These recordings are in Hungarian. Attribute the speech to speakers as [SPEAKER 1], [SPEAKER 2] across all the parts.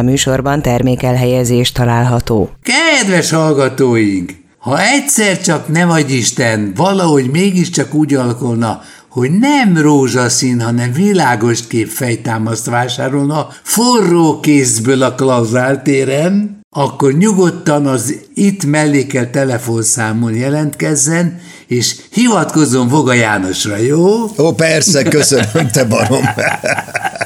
[SPEAKER 1] A műsorban termékelhelyezés található.
[SPEAKER 2] Kedves hallgatóink! Ha egyszer csak nem vagy Isten, valahogy mégiscsak úgy alakulna, hogy nem rózsaszín, hanem világos kép fejtámaszt vásárolna forró kézből a Klauzál téren, akkor nyugodtan az itt mellékel telefonszámon jelentkezzen, és hivatkozzon Voga Jánosra, jó?
[SPEAKER 3] Ó, persze, köszönöm, te barom.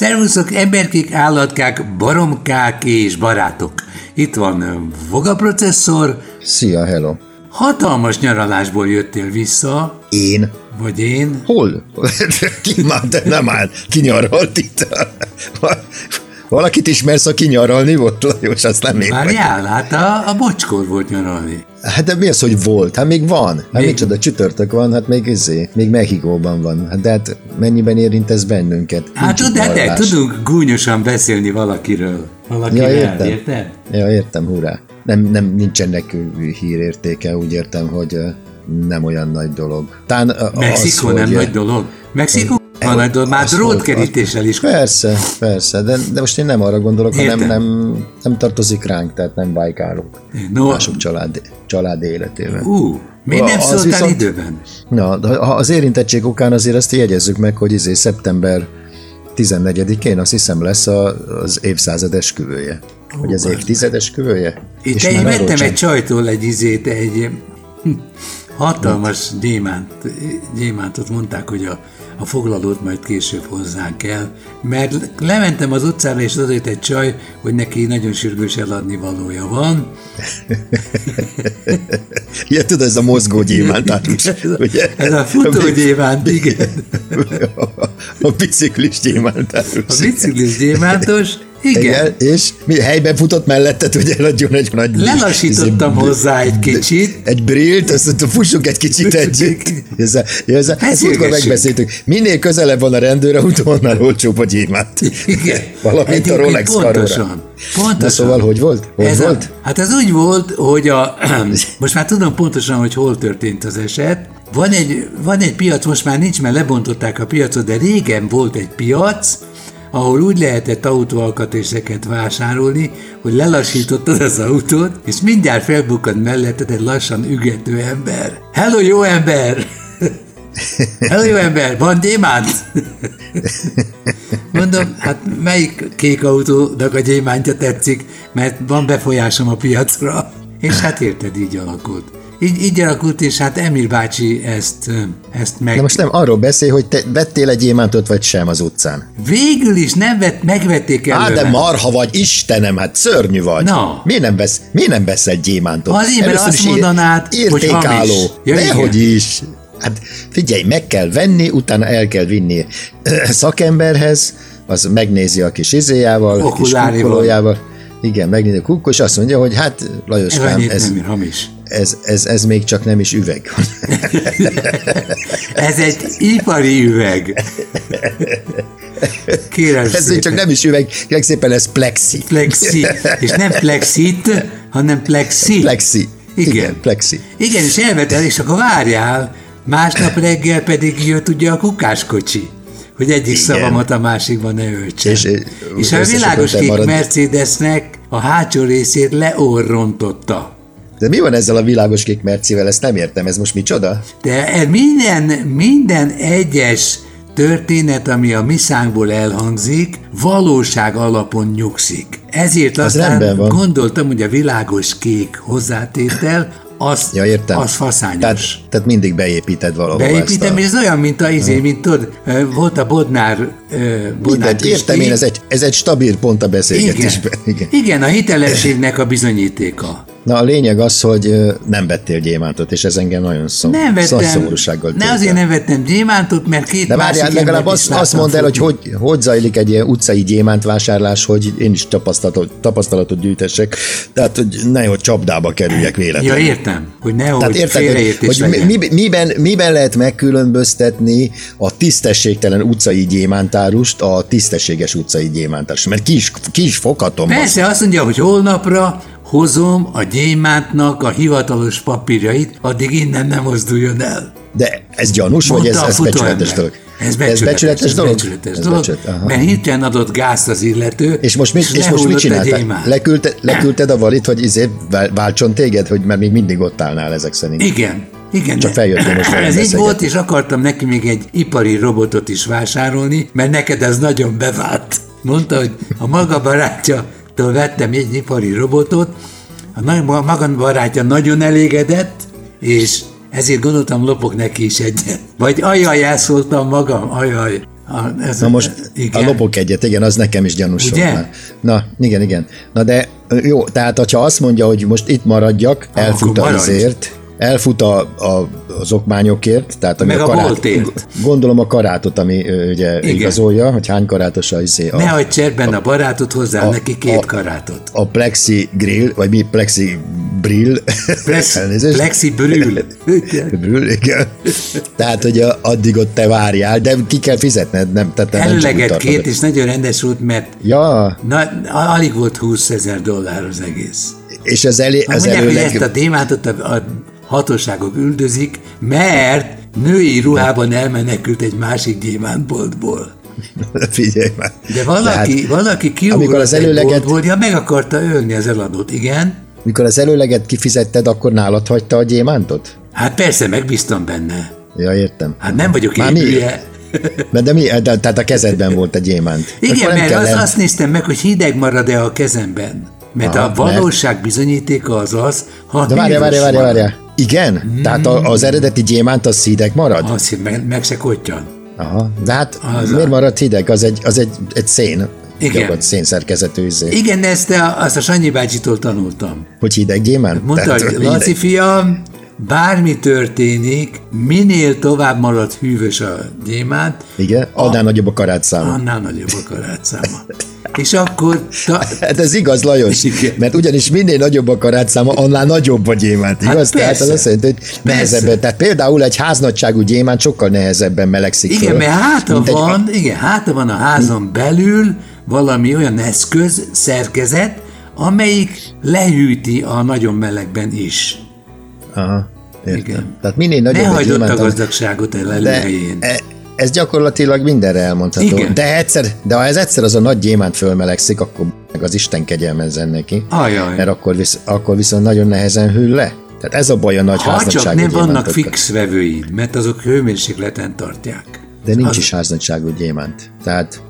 [SPEAKER 2] Szervuszok, emberkék, állatkák, baromkák és barátok! Itt van Voga processzor.
[SPEAKER 3] Szia, hello!
[SPEAKER 2] Hatalmas nyaralásból jöttél vissza.
[SPEAKER 3] Én?
[SPEAKER 2] Vagy én?
[SPEAKER 3] Hol? Ki már, de nem áll, kinyaralt itt. Valakit ismersz, aki nyaralni volt, Lajos, azt nem én
[SPEAKER 2] Várjál, hát a, a bocskor volt nyaralni.
[SPEAKER 3] Hát de mi az, hogy volt? Hát még van. Hát még... micsoda csütörtök van, hát még izé, még Mexikóban van. Hát de hát mennyiben érint ez bennünket?
[SPEAKER 2] Hát tud, de, tudunk gúnyosan beszélni valakiről. Valakiről, ja, értem. érted?
[SPEAKER 3] Ja, értem, hurrá. Nem, nem nincsenek hírértéke, úgy értem, hogy nem olyan nagy dolog.
[SPEAKER 2] Tán Mexikó az, nem hogy... nagy dolog? Mexikó van dolog, már drótkerítéssel is.
[SPEAKER 3] Persze, persze, de, de most én nem arra gondolok, Értem. hanem nem, nem tartozik ránk, tehát nem bajkálunk no. mások család, család életében.
[SPEAKER 2] Uh, miért nem szóltál viszont, időben?
[SPEAKER 3] Na, az érintettség okán azért azt jegyezzük meg, hogy izé szeptember 14-én azt hiszem lesz a, az évszázad esküvője. Uh, hogy az évtized esküvője.
[SPEAKER 2] Itt én vettem egy csajtól egy izét, egy hatalmas gyémánt, gyémántot mondták, hogy a a foglalót majd később hozzánk kell, mert lementem az utcára, és azért egy csaj, hogy neki nagyon sürgős eladni valója van.
[SPEAKER 3] ja, tudod, ez a mozgó gyémántátus, ugye?
[SPEAKER 2] Ez a futó gyémánt, igen.
[SPEAKER 3] A biciklis gyémántátus.
[SPEAKER 2] A biciklis gyémántos, igen. Igen.
[SPEAKER 3] És mi helyben futott melletted, hogy eladjon egy nagy...
[SPEAKER 2] Lelassítottam ez, hozzá egy kicsit.
[SPEAKER 3] Egy brillt, azt mondta, fussunk egy kicsit együtt. Ez a, ez a, ezt múltkor megbeszéltük. Minél közelebb van a rendőr, annál olcsóbb a gyémánt.
[SPEAKER 2] Igen.
[SPEAKER 3] Valamint Egyébként a Rolex
[SPEAKER 2] pontosan. Karóra. Pontosan.
[SPEAKER 3] Na szóval, hogy volt? Hogy ez volt? A,
[SPEAKER 2] hát ez úgy volt, hogy a, most már tudom pontosan, hogy hol történt az eset. Van egy, van egy piac, most már nincs, mert lebontották a piacot, de régen volt egy piac, ahol úgy lehetett autóalkatrészeket vásárolni, hogy lelassítottad az autót, és mindjárt felbukkant melletted egy lassan ügető ember. Hello, jó ember! Hello, jó ember, van gyémánt? Mondom, hát melyik kék autónak a gyémántja tetszik, mert van befolyásom a piacra. És hát érted, így alakult. Így, így alakult, és hát Emil bácsi ezt, ezt meg...
[SPEAKER 3] De most nem arról beszél, hogy te vettél egy gyémántot, vagy sem az utcán.
[SPEAKER 2] Végül is nem vett, megvették el.
[SPEAKER 3] Á, de marha vagy, Istenem, hát szörnyű vagy.
[SPEAKER 2] Na.
[SPEAKER 3] Miért nem vesz, miért nem vesz egy gyémántot?
[SPEAKER 2] Azért, mert azt mondanád,
[SPEAKER 3] értékálló. hogy Ja, Dehogy is. Hát figyelj, meg kell venni, utána el kell vinni szakemberhez, az megnézi a kis izéjával, a kis kukkolójával. Igen, megnézi a kukkos, azt mondja, hogy hát Lajoskám,
[SPEAKER 2] ez, ez, hamis
[SPEAKER 3] ez, ez, ez még csak nem is üveg.
[SPEAKER 2] ez egy ipari üveg.
[SPEAKER 3] Kérem ez szépen. csak nem is üveg, kérlek szépen ez plexi.
[SPEAKER 2] Plexi. És nem plexit, hanem plexi.
[SPEAKER 3] Plexi.
[SPEAKER 2] Igen. Igen,
[SPEAKER 3] plexi.
[SPEAKER 2] Igen, és elvetel, és akkor várjál, másnap reggel pedig jött ugye a kukáskocsi hogy egyik Igen. szavamat a másikban ne öltsen. És, és a világos kék marad... Mercedesnek a hátsó részét leorrontotta.
[SPEAKER 3] De mi van ezzel a világos kék mercivel? Ezt nem értem, ez most micsoda?
[SPEAKER 2] De minden, minden egyes történet, ami a miszánkból elhangzik, valóság alapon nyugszik. Ezért az aztán gondoltam, hogy a világos kék hozzátétel az, ja, értem. az faszányos.
[SPEAKER 3] Tehát, tehát mindig beépíted valahol
[SPEAKER 2] Beépítem, a... és ez olyan, mint a izé, mint tudod, volt a Bodnár,
[SPEAKER 3] Bodnár Mindent, értem én, ez egy, ez egy stabil pont a beszélgetésben.
[SPEAKER 2] Igen. Igen. Igen, a hitelességnek a bizonyítéka.
[SPEAKER 3] Na a lényeg az, hogy nem vettél gyémántot, és ez engem nagyon szom,
[SPEAKER 2] nem vettem,
[SPEAKER 3] szomorúsággal
[SPEAKER 2] Ne azért nem vettem gyémántot, mert két
[SPEAKER 3] De várjál, legalább azt, azt mondd el, hogy, hogy hogy zajlik egy ilyen utcai gyémántvásárlás, hogy én is tapasztalatot, tapasztalatot gyűjtessek, tehát hogy nehogy csapdába kerüljek véletlenül.
[SPEAKER 2] Ja, értem, hogy nehogy tehát érted,
[SPEAKER 3] hogy, hogy mi, miben, miben lehet megkülönböztetni a tisztességtelen utcai gyémántárust a tisztességes utcai gyémántárust, mert ki is, ki is foghatom.
[SPEAKER 2] Persze, azt. azt mondja, hogy holnapra hozom a gyémántnak a hivatalos papírjait, addig innen nem mozduljon el.
[SPEAKER 3] De ez gyanús, Mondta vagy ez, ez becsületes dolog?
[SPEAKER 2] Ez becsületes, ez becsületes dolog? Becsületes ez dolog, becsület, mert hirtelen adott gázt az illető,
[SPEAKER 3] és most mit, és, és most mit csináltál? Leküldte, leküldted a valit, hogy izé váltson téged, hogy már még mindig ott állnál ezek szerint.
[SPEAKER 2] Igen, igen,
[SPEAKER 3] Csak feljöttél most
[SPEAKER 2] Ez így volt, és akartam neki még egy ipari robotot is vásárolni, mert neked ez nagyon bevált. Mondta, hogy a maga barátja től vettem egy ipari robotot, a maga barátja nagyon elégedett, és ezért gondoltam, lopok neki is egyet. Vagy ajaj, elszóltam magam, ajaj.
[SPEAKER 3] A, ez, Na most igen. a lopok egyet, igen, az nekem is gyanús
[SPEAKER 2] Ugye?
[SPEAKER 3] Na, igen, igen. Na de jó, tehát ha azt mondja, hogy most itt maradjak, elfut azért, elfut a, a, az okmányokért, tehát ami
[SPEAKER 2] Meg
[SPEAKER 3] a, karát, gondolom a karátot, ami ugye Igen. igazolja, hogy hány karátos a, izé,
[SPEAKER 2] a Ne hagyd cserben a, a barátot hozzá, a, neki két a, karátot.
[SPEAKER 3] A plexi grill, vagy mi plexi brill.
[SPEAKER 2] Plex, plexi brill.
[SPEAKER 3] brill, igen. Tehát, hogy addig ott te várjál, de ki kell fizetned, nem? Tehát
[SPEAKER 2] Előleget két, és nagyon rendes volt, mert
[SPEAKER 3] ja.
[SPEAKER 2] na, alig volt 20 ezer dollár az egész.
[SPEAKER 3] És az, elé, az
[SPEAKER 2] mondják, előleg... hogy ezt a témátot a, a hatóságok üldözik, mert női ruhában elmenekült egy másik gyémántboltból.
[SPEAKER 3] Figyelj már.
[SPEAKER 2] De valaki, Tehát, valaki kiugrott az előleget... boltból, ja, meg akarta ölni az eladót, igen.
[SPEAKER 3] Mikor az előleget kifizetted, akkor nálad hagyta a gyémántot?
[SPEAKER 2] Hát persze, megbíztam benne.
[SPEAKER 3] Ja, értem.
[SPEAKER 2] Hát nem vagyok én hülye.
[SPEAKER 3] De, de mi? De, tehát a kezedben volt a gyémánt.
[SPEAKER 2] Igen, mert az, azt néztem meg, hogy hideg marad-e a kezemben. Mert Aha, a valóság mert... bizonyítéka az az, ha
[SPEAKER 3] De várja, várja, várja, várja. Igen? Hmm. Tehát az eredeti gyémánt az hideg marad?
[SPEAKER 2] Az meg, meg se kottyan.
[SPEAKER 3] Aha, de hát az miért a... marad hideg? Az egy, az egy, egy szén. Igen. szénszerkezetű izé.
[SPEAKER 2] Igen, de ezt a, azt a Sanyi bácsitól tanultam.
[SPEAKER 3] Hogy hideg gyémánt?
[SPEAKER 2] Mondta, Tehát, hogy Laci fiam, bármi történik, minél tovább marad hűvös a gyémánt.
[SPEAKER 3] Igen, annál a, nagyobb a karátszáma.
[SPEAKER 2] Annál nagyobb a karátszáma. És akkor... Ta...
[SPEAKER 3] Hát ez igaz, Lajos, Igen. mert ugyanis minél nagyobb a karátszáma, annál nagyobb a gyémánt, igaz? Hát tehát az azt jelenti, hogy nehezebben. Tehát például egy háznagyságú gyémánt sokkal nehezebben melegszik
[SPEAKER 2] Igen, föl, mert háta van, egy... igen, háta van a házon belül valami olyan eszköz, szerkezet, amelyik lehűti a nagyon melegben is.
[SPEAKER 3] Aha, értem. Igen. Tehát minél nagyobb
[SPEAKER 2] ne hagyd a gazdagságot el előhelyén. E,
[SPEAKER 3] ez gyakorlatilag mindenre elmondható. Igen. De, egyszer, de ha ez egyszer az a nagy gyémánt fölmelegszik, akkor meg az Isten kegyelmezzen neki.
[SPEAKER 2] Ajaj.
[SPEAKER 3] Mert akkor, visz, akkor viszont nagyon nehezen hűl le. Tehát ez a baj a nagy ha csak
[SPEAKER 2] nem vannak fix vevői, mert azok hőmérsékleten tartják.
[SPEAKER 3] De nincs az... is háznagyságú gyémánt. Tehát,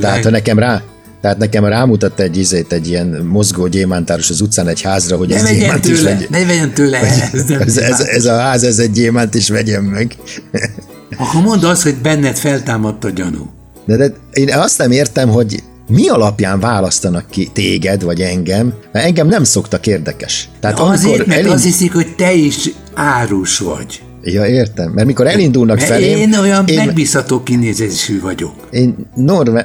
[SPEAKER 3] tehát ha nekem rá, tehát nekem rámutat egy izét, egy ilyen mozgó gyémántáros az utcán egy házra, hogy ez gyémánt
[SPEAKER 2] tőle, is legyen. Ne vegyen tőle ez,
[SPEAKER 3] ez, ez, ez, a ház, ez egy gyémánt is vegyem meg.
[SPEAKER 2] Akkor mondd azt, hogy benned feltámadt a gyanú.
[SPEAKER 3] De, de én azt nem értem, hogy mi alapján választanak ki téged vagy engem, mert engem nem szoktak érdekes.
[SPEAKER 2] Tehát de azért, mert elint... azt hiszik, hogy te is árus vagy.
[SPEAKER 3] Ja, értem. Mert mikor elindulnak Mert felém...
[SPEAKER 2] Én olyan én, megbízható kinézésű vagyok.
[SPEAKER 3] Én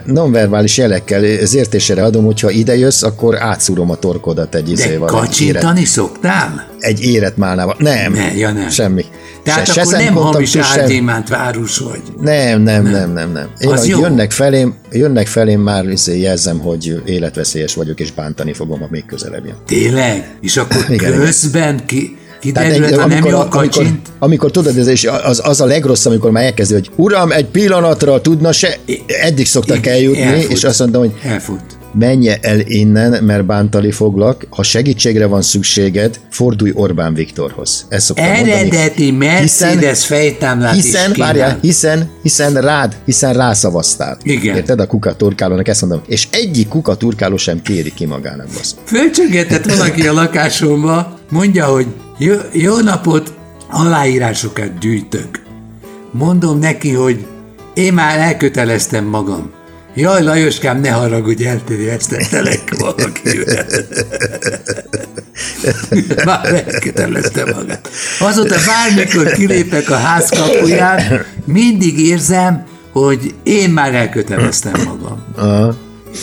[SPEAKER 3] nonverbális jelekkel az értésére adom, hogyha ide jössz, akkor átszúrom a torkodat egy izéval.
[SPEAKER 2] De kacsintani szoktál?
[SPEAKER 3] Egy éret málnával. Nem.
[SPEAKER 2] Ne, ja nem.
[SPEAKER 3] Semmi.
[SPEAKER 2] Tehát se, akkor se nem hamis árgyémánt várus vagy.
[SPEAKER 3] Nem, nem, nem, nem, nem. Én, hogy jönnek felém, jönnek felém, már izé jelzem, hogy életveszélyes vagyok, és bántani fogom, ha még közelebb jön.
[SPEAKER 2] Tényleg? És akkor igen, közben ki, Tehát egy, amikor, nem jó amikor,
[SPEAKER 3] amikor, tudod, ez az, az a legrosszabb, amikor már elkezdi, hogy uram, egy pillanatra tudna se, eddig szoktak I, eljutni, elfut, és azt mondom, hogy
[SPEAKER 2] elfut.
[SPEAKER 3] menj el innen, mert bántani foglak, ha segítségre van szükséged, fordulj Orbán Viktorhoz. Ez szoktam
[SPEAKER 2] Eredeti mondani. Mercedes fejtámlát
[SPEAKER 3] hiszen, is várjál, hiszen, hiszen rád, hiszen rászavaztál.
[SPEAKER 2] Igen.
[SPEAKER 3] Érted? A kukaturkálónak ezt mondom. És egyik kukaturkáló sem kéri ki magának.
[SPEAKER 2] Fölcsöngetett valaki a lakásomba, mondja, hogy jó, jó napot, aláírásokat gyűjtök. Mondom neki, hogy én már elköteleztem magam. Jaj, Lajoskám, ne haragudj, eltérjeztettelek valakivel. Már elkötelezte magát. Azóta bármikor kilépek a ház kapuján, mindig érzem, hogy én már elköteleztem magam.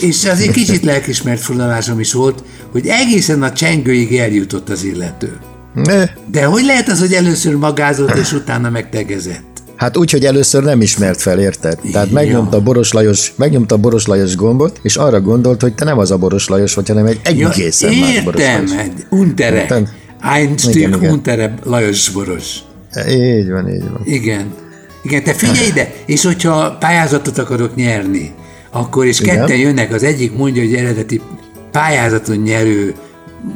[SPEAKER 2] És az egy kicsit lelkismert fulalásom is volt, hogy egészen a csengőig eljutott az illető. Ne. De hogy lehet az, hogy először magázott, és utána megtegezett?
[SPEAKER 3] Hát úgy, hogy először nem ismert fel, érted? Tehát megnyomta Boros Lajos, megnyomta Boros Lajos gombot, és arra gondolt, hogy te nem az a Boros Lajos vagy, hanem egy egészen ja, más Boros Lajos.
[SPEAKER 2] Értem, Untere. Ein Stück Untere Lajos Boros.
[SPEAKER 3] Így van, így van.
[SPEAKER 2] Igen. Igen, te figyelj ide, és hogyha pályázatot akarok nyerni, akkor is Igen. ketten jönnek, az egyik mondja, hogy eredeti pályázaton nyerő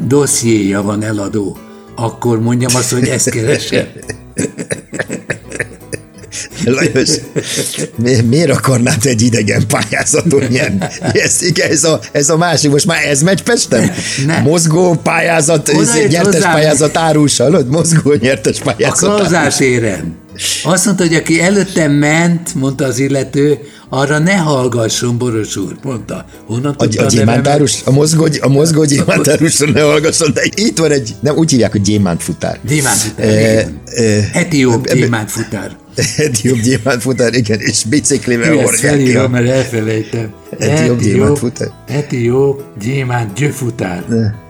[SPEAKER 2] dossziéja van eladó, akkor mondjam azt, hogy ezt keresem.
[SPEAKER 3] Lajos, mi, miért akarnád egy idegen pályázaton nyerni? Ez, igen, ez, a, ez a másik, most már ez megy Pestem? Ne. Mozgó pályázat, nyertes hozzá. pályázat árus, hallod? Mozgó nyertes pályázat.
[SPEAKER 2] A érem. Azt mondta, hogy aki előttem ment, mondta az illető, arra ne hallgasson, Boros úr, mondta. Honnan
[SPEAKER 3] a, a, gyémántárus, a mozgó, a mozgó gyémántárusra ne hallgasson, de itt van egy, nem úgy hívják, hogy gyémántfutár.
[SPEAKER 2] Gyémántfutár, e, e, Etióp e, gyémántfutár.
[SPEAKER 3] Etióp gyémántfutár, igen, és biciklivel
[SPEAKER 2] hordják ki. A... mert elfelejtem.
[SPEAKER 3] Etióp gyémántfutár.
[SPEAKER 2] Etióp gyémánt gyöfutár.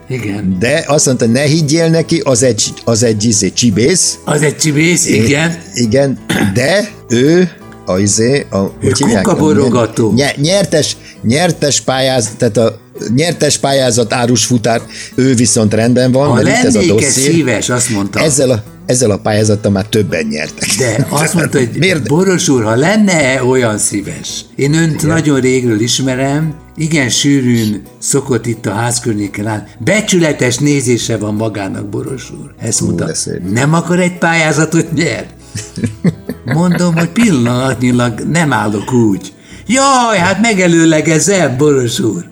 [SPEAKER 2] Igen.
[SPEAKER 3] De azt mondta, ne higgyél neki, az egy, az egy izé, csibész.
[SPEAKER 2] Az egy csibész, igen.
[SPEAKER 3] igen, de ő a izé, a,
[SPEAKER 2] hogy Kukaborogató.
[SPEAKER 3] Nyertes, nyertes pályázat, tehát a nyertes pályázat árus futár, ő viszont rendben van,
[SPEAKER 2] ha mert ez a dosszié. szíves, azt mondta.
[SPEAKER 3] Ezzel a, ezzel a pályázattal már többen nyertek.
[SPEAKER 2] De azt mondta, hogy Miért? Boros úr, ha lenne olyan szíves, én önt Igen. nagyon régről ismerem, igen sűrűn szokott itt a ház környéken áll. Becsületes nézése van magának, Boros úr. Ezt mondta. Nem akar egy pályázatot nyer? Mondom, hogy pillanatnyilag nem állok úgy. Jaj, hát megelőlegezzel, Boros úr.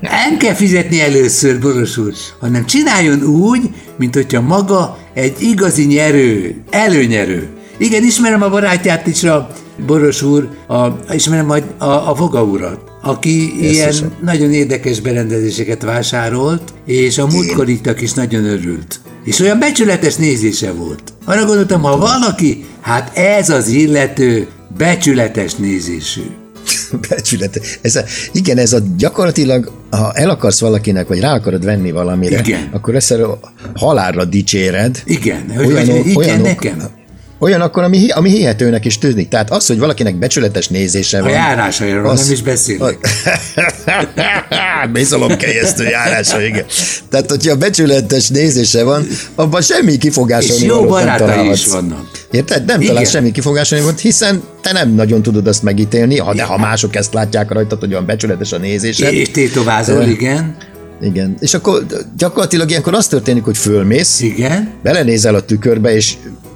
[SPEAKER 2] Nem kell fizetni először, Boros úr, hanem csináljon úgy, mint hogyha maga egy igazi nyerő, előnyerő. Igen, ismerem a barátját is, a Boros úr, a, ismerem a, a, a Voga urat, aki Ezt ilyen hiszem. nagyon érdekes berendezéseket vásárolt, és a múltkorittak is nagyon örült. És olyan becsületes nézése volt. Arra gondoltam, ha valaki, hát ez az illető becsületes nézésű.
[SPEAKER 3] becsületes. Ez a, igen, ez a gyakorlatilag, ha el akarsz valakinek, vagy rá akarod venni valamire, igen. akkor ezt a halálra dicséred.
[SPEAKER 2] Igen, olyan, hogy, hogy olyan, nekem
[SPEAKER 3] olyan akkor, ami, ami hihetőnek is tűnik. Tehát az, hogy valakinek becsületes nézése van. A
[SPEAKER 2] járásairól az, nem is beszélek.
[SPEAKER 3] Bizalomkelyeztő járása, igen. Tehát, hogyha becsületes nézése van, abban semmi kifogása
[SPEAKER 2] És jó barátai is vannak.
[SPEAKER 3] Érted? Nem találsz semmi kifogása volt, hiszen te nem nagyon tudod azt megítélni, ha, de ha mások ezt látják rajtad, hogy olyan becsületes a nézése.
[SPEAKER 2] És tétovázol, igen.
[SPEAKER 3] Igen. És akkor gyakorlatilag ilyenkor az történik, hogy fölmész,
[SPEAKER 2] Igen.
[SPEAKER 3] belenézel a tükörbe, és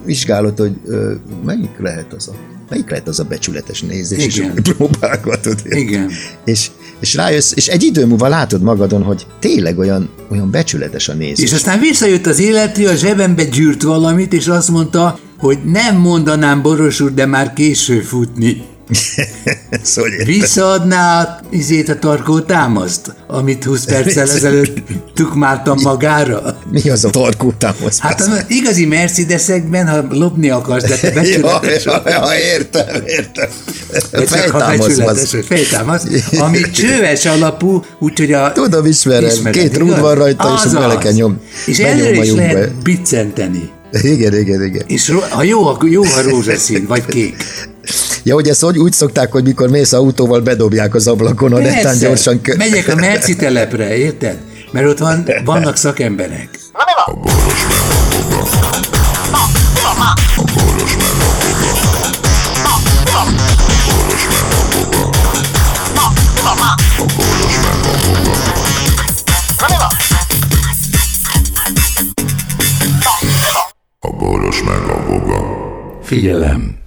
[SPEAKER 3] vizsgálod, hogy ö, melyik lehet az a melyik lehet az a becsületes nézés, Igen. és próbálgatod.
[SPEAKER 2] Igen.
[SPEAKER 3] És, és rájössz, és egy idő múlva látod magadon, hogy tényleg olyan, olyan becsületes a nézés.
[SPEAKER 2] És aztán visszajött az illető, a zsebembe gyűrt valamit, és azt mondta, hogy nem mondanám Boros úr, de már késő futni.
[SPEAKER 3] Szóval
[SPEAKER 2] Visszaadná izét a tarkó támaszt, amit 20 perccel ezelőtt tukmáltam magára?
[SPEAKER 3] Mi az a tarkó támaszt?
[SPEAKER 2] Hát az igazi Mercedesekben, ha lopni akarsz, de te
[SPEAKER 3] becsületes ja, ja, ja, értem, értem.
[SPEAKER 2] Fejtámasz. Fejtámasz, ami csőves alapú, úgyhogy a...
[SPEAKER 3] Tudom, ismerem, ismered, két rúd van rajta, és bele kell nyom.
[SPEAKER 2] És előre is lehet biccenteni.
[SPEAKER 3] Igen, igen, igen.
[SPEAKER 2] És ha jó, jó, ha rózsaszín, vagy kék.
[SPEAKER 3] Ja, hogy ezt hogy úgy szokták, hogy mikor mész autóval, bedobják az ablakon, a netán gyorsan...
[SPEAKER 2] Kö... Megyek a Merci telepre, érted? Mert ott van, vannak szakemberek. A boros A boros meg a boga. Figyelem!